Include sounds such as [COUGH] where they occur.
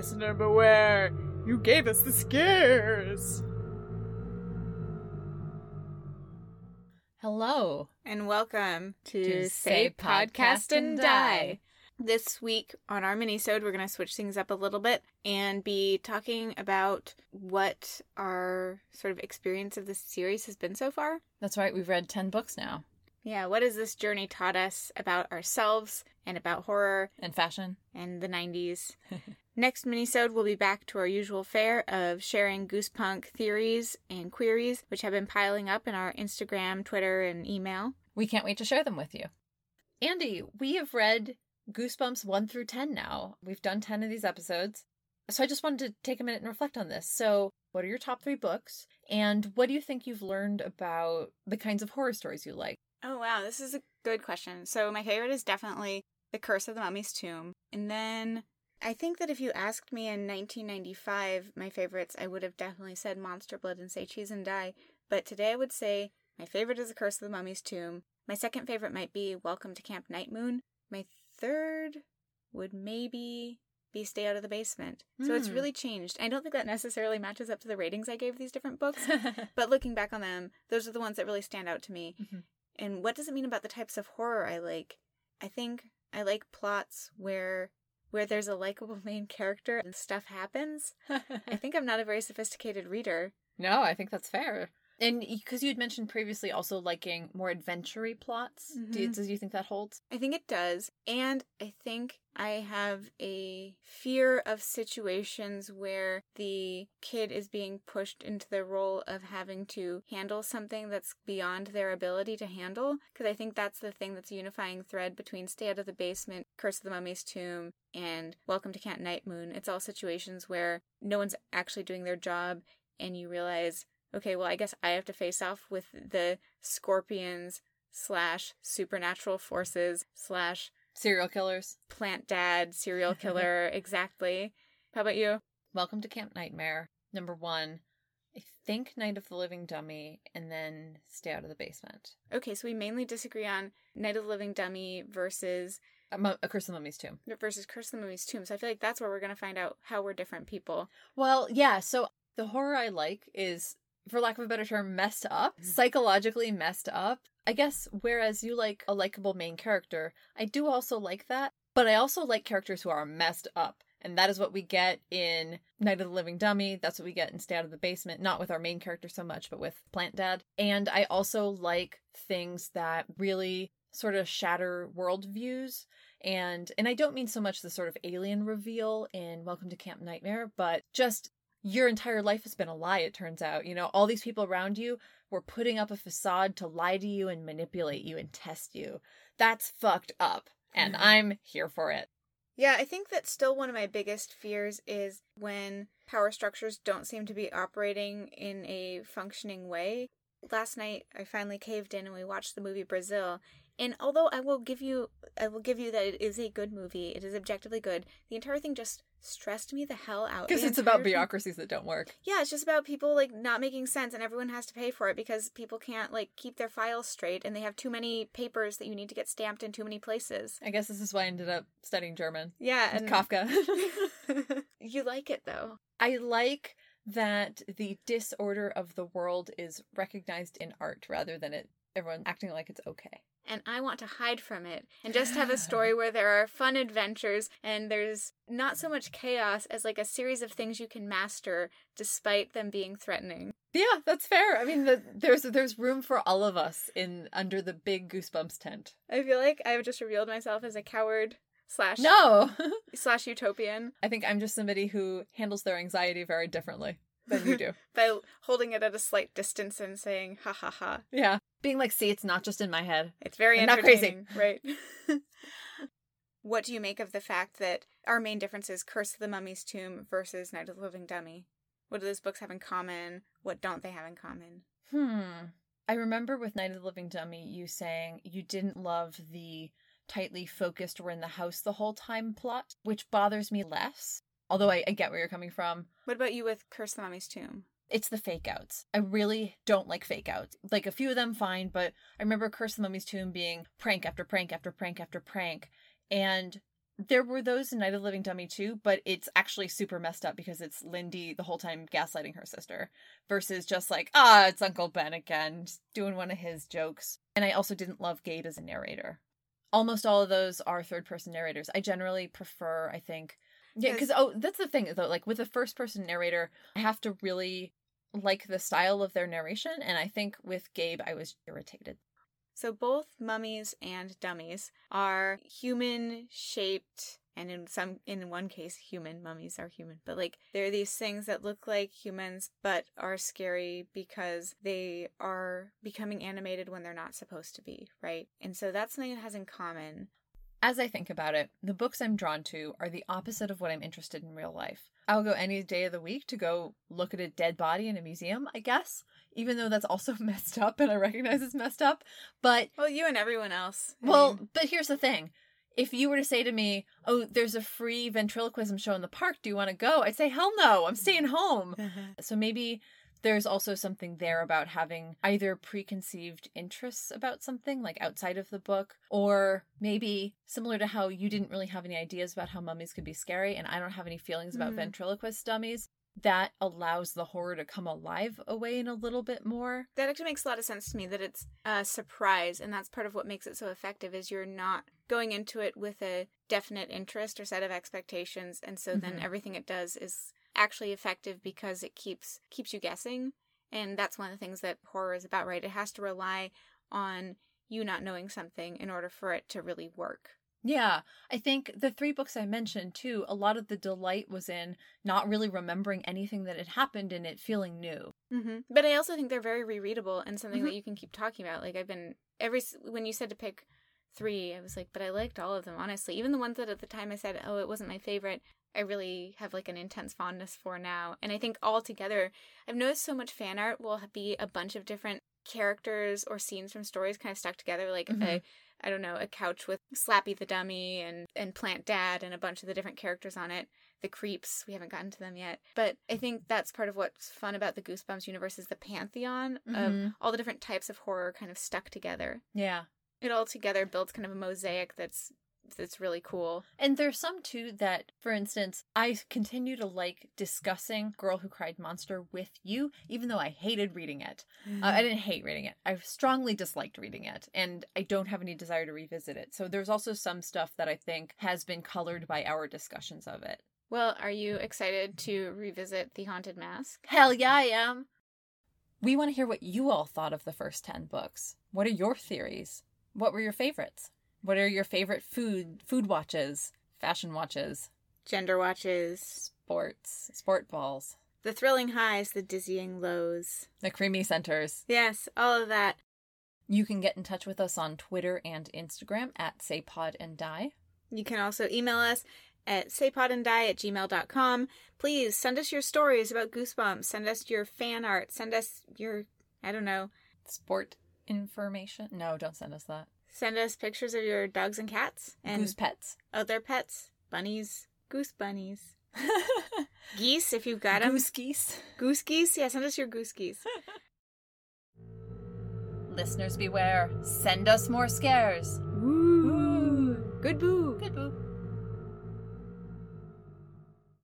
Listener beware! You gave us the scares! Hello. and welcome to, To Say Say Podcast, Podcast and and Die. Die. This week on our minisode, we're going to switch things up a little bit and be talking about what our sort of experience of this series has been so far. That's right, we've read 10 books now. Yeah, what has this journey taught us about ourselves and about horror And fashion. and the 90s? [LAUGHS] Next minisode, we'll be back to our usual fare of sharing Goosepunk theories and queries, which have been piling up in our Instagram, Twitter, and email. We can't wait to share them with you. Andy, we have read Goosebumps 1 through 10 now. We've done 10 of these episodes. So I just wanted to take a minute and reflect on this. So, what are your top three books? And what do you think you've learned about the kinds of horror stories you like? Oh wow, this is a good question. So my favorite is definitely The Curse of the Mummy's Tomb. And then I think that if you asked me in 1995 my favorites, I would have definitely said Monster Blood and Say Cheese and Die. But today I would say my favorite is The Curse of the Mummy's Tomb. My second favorite might be Welcome to Camp Nightmare. My third would maybe be Stay Out of the Basement. So it's Hmm. really changed. I don't think that necessarily matches up to the ratings I gave these different books. [LAUGHS] But looking back on them, those are the ones that really stand out to me. Mhm. And what does it mean about the types of horror I like? I think I like plots where where there's a likable main character and stuff happens. [LAUGHS] I think I'm not a very sophisticated reader. no, I think that's fair. And because you had mentioned previously also liking more adventure plots, do you, mm-hmm. does you think that holds? I think it does. And I think I have a fear of situations where the kid is being pushed into the role of having to handle something that's beyond their ability to handle. Because I think that's the thing that's a unifying thread between Stay Out of the Basement, Curse of the Mummy's Tomb, and Welcome to Camp Nightmare. It's all situations where no one's actually doing their job, and you realize, okay, well, I guess I have to face off with the scorpions slash supernatural forces slash Serial killers. plant dad serial [LAUGHS] killer exactly how about you Welcome to Camp Nightmare. Number one, I think Night of the Living Dummy, and then Stay Out of the Basement. okay so we mainly disagree on night of the living dummy versus A, a Curse of the Mummy's Tomb. versus curse of the mummy's tomb so i feel like that's where we're going to find out how we're different people Well, yeah, so the horror I like is, for lack of a better term, messed up, mm. psychologically messed up. I guess, whereas you like a likable main character, I do also like that, but I also like characters who are messed up. And that is what we get in Night of the Living Dummy. That's what we get in Stay Out of the Basement. Not with our main character so much, but with Plant Dad. And I also like things that really sort of shatter worldviews. And and I don't mean so much the sort of alien reveal in Welcome to Camp Nightmare, but just your entire life has been a lie, it turns out. You know, all these people around you were putting up a facade to lie to you and manipulate you and test you. That's fucked up. And I'm here for it. yeah i think that still one of my biggest fears is when power structures don't seem to be operating in a functioning way last night I finally caved in and we watched the movie Brazil. And although I will give you I will give you that it is a good movie, it is objectively good, the entire thing just stressed me the hell out. Because it's about bureaucracies that don't work. Yeah, it's just about people like not making sense and everyone has to pay for it because people can't like keep their files straight and they have too many papers that you need to get stamped in too many places. I guess this is why I ended up studying German. Yeah, and Kafka. [LAUGHS] [LAUGHS] you like it though. I like that the disorder of the world is recognized in art rather than it everyone acting like it's okay. And I want to hide from it and just have a story where there are fun adventures and there's not so much chaos as like a series of things you can master despite them being threatening. Yeah, that's fair. I mean, the, there's there's room for all of us in under the big Goosebumps tent. I feel like I've just revealed myself as a coward slash No, [LAUGHS] slash utopian I think I'm just somebody who handles their anxiety very differently than you do. [LAUGHS] by holding it at a slight distance and saying ha ha ha. yeah, being like, see, it's not just in my head. It's very I'm not crazy. right? [LAUGHS] what do you make of the fact that our main difference is Curse of the Mummy's Tomb versus Night of the Living Dummy? What do those books have in common? What don't they have in common? Hmm. I remember with Night of the Living Dummy, you saying you didn't love the tightly focused we're in the house the whole time plot, which bothers me less. Although I, I get where you're coming from. What about you with Curse the Mummy's Tomb? It's the fake outs. I really don't like fake outs. Like a few of them fine, but I remember Curse the Mummy's Tomb being prank after prank after prank after prank. And There were those in Night of the Living Dummy too, but it's actually super messed up because it's Lindy the whole time gaslighting her sister versus just like, ah, it's Uncle Ben again, doing one of his jokes. And I also didn't love Gabe as a narrator. Almost all of those are third person narrators. I generally prefer, I think, yeah, because oh, that's the thing though. Like with a first person narrator, I have to really like the style of their narration, and I think with Gabe, I was irritated. So both mummies and dummies are human shaped and in some in one case human mummies are human but like they're these things that look like humans but are scary because they are becoming animated when they're not supposed to be right and so that's something it has in common as I think about it, the books I'm drawn to are the opposite of what I'm interested in real life. I'll go any day of the week to go look at a dead body in a museum, I guess, even though that's also [LAUGHS] messed up and I recognize it's messed up. But well, you and everyone else. I well, mean... but here's the thing. If you were to say to me, "Oh, there's a free ventriloquism show in the park. Do you want to go?" I'd say, "Hell no. I'm staying home." [LAUGHS] so maybe there's also something there about having either preconceived interests about something, like outside of the book, or maybe similar to how you didn't really have any ideas about how mummies could be scary, and I don't have any feelings about mm. ventriloquist dummies. That allows the horror to come alive away in a little bit more. That actually makes a lot of sense to me that it's a surprise, and that's part of what makes it so effective is you're not going into it with a definite interest or set of expectations, and so mm-hmm. then everything it does is actually effective because it keeps keeps you guessing and that's one of the things that horror is about right it has to rely on you not knowing something in order for it to really work yeah, I think the three books I mentioned too, a lot of the delight was in not really remembering anything that had happened and it feeling new. Mm-hmm. But I also think they're very rereadable and something mm-hmm. that you can keep talking about. Like I've been every when you said to pick three, I was like, but I liked all of them honestly. Even the ones that at the time I said, oh, it wasn't my favorite. I really have like an intense fondness for now. And I think all together, I've noticed so much fan art will be a bunch of different characters or scenes from stories kind of stuck together. Like mm-hmm. a, I don't know, a couch with Slappy the dummy and and Plant Dad and a bunch of the different characters on it. The creeps, we haven't gotten to them yet. But I think that's part of what's fun about the Goosebumps universe is the pantheon mm-hmm. of all the different types of horror kind of stuck together. Yeah. It all together builds kind of a mosaic that's it's really cool. And there's some too that, for instance, I continue to like discussing Girl Who Cried Monster with you, even though I hated reading it. Mm-hmm. Uh, I didn't hate reading it. I strongly disliked reading it, and I don't have any desire to revisit it. So there's also some stuff that I think has been colored by our discussions of it. Well, are you excited to revisit The Haunted Mask? Hell yeah, I am. We want to hear what you all thought of the first 10 books. What are your theories? What were your favorites? What are your favorite food food watches, fashion watches, gender watches, sports, sport balls, the thrilling highs, the dizzying lows, the creamy centers? Yes, all of that. You can get in touch with us on Twitter and Instagram at saypod and die. You can also email us at saypodanddie at gmail.com. Please send us your stories about Goosebumps. Send us your fan art. Send us your, I don't know, sport information. No, don't send us that. Send us pictures of your dogs and cats and goose pets. Other pets, bunnies, goose bunnies, [LAUGHS] geese if you've got them. Goose geese. Goose geese. Yeah, send us your goose geese. [LAUGHS] Listeners beware. Send us more scares. Ooh. Good boo. Good boo.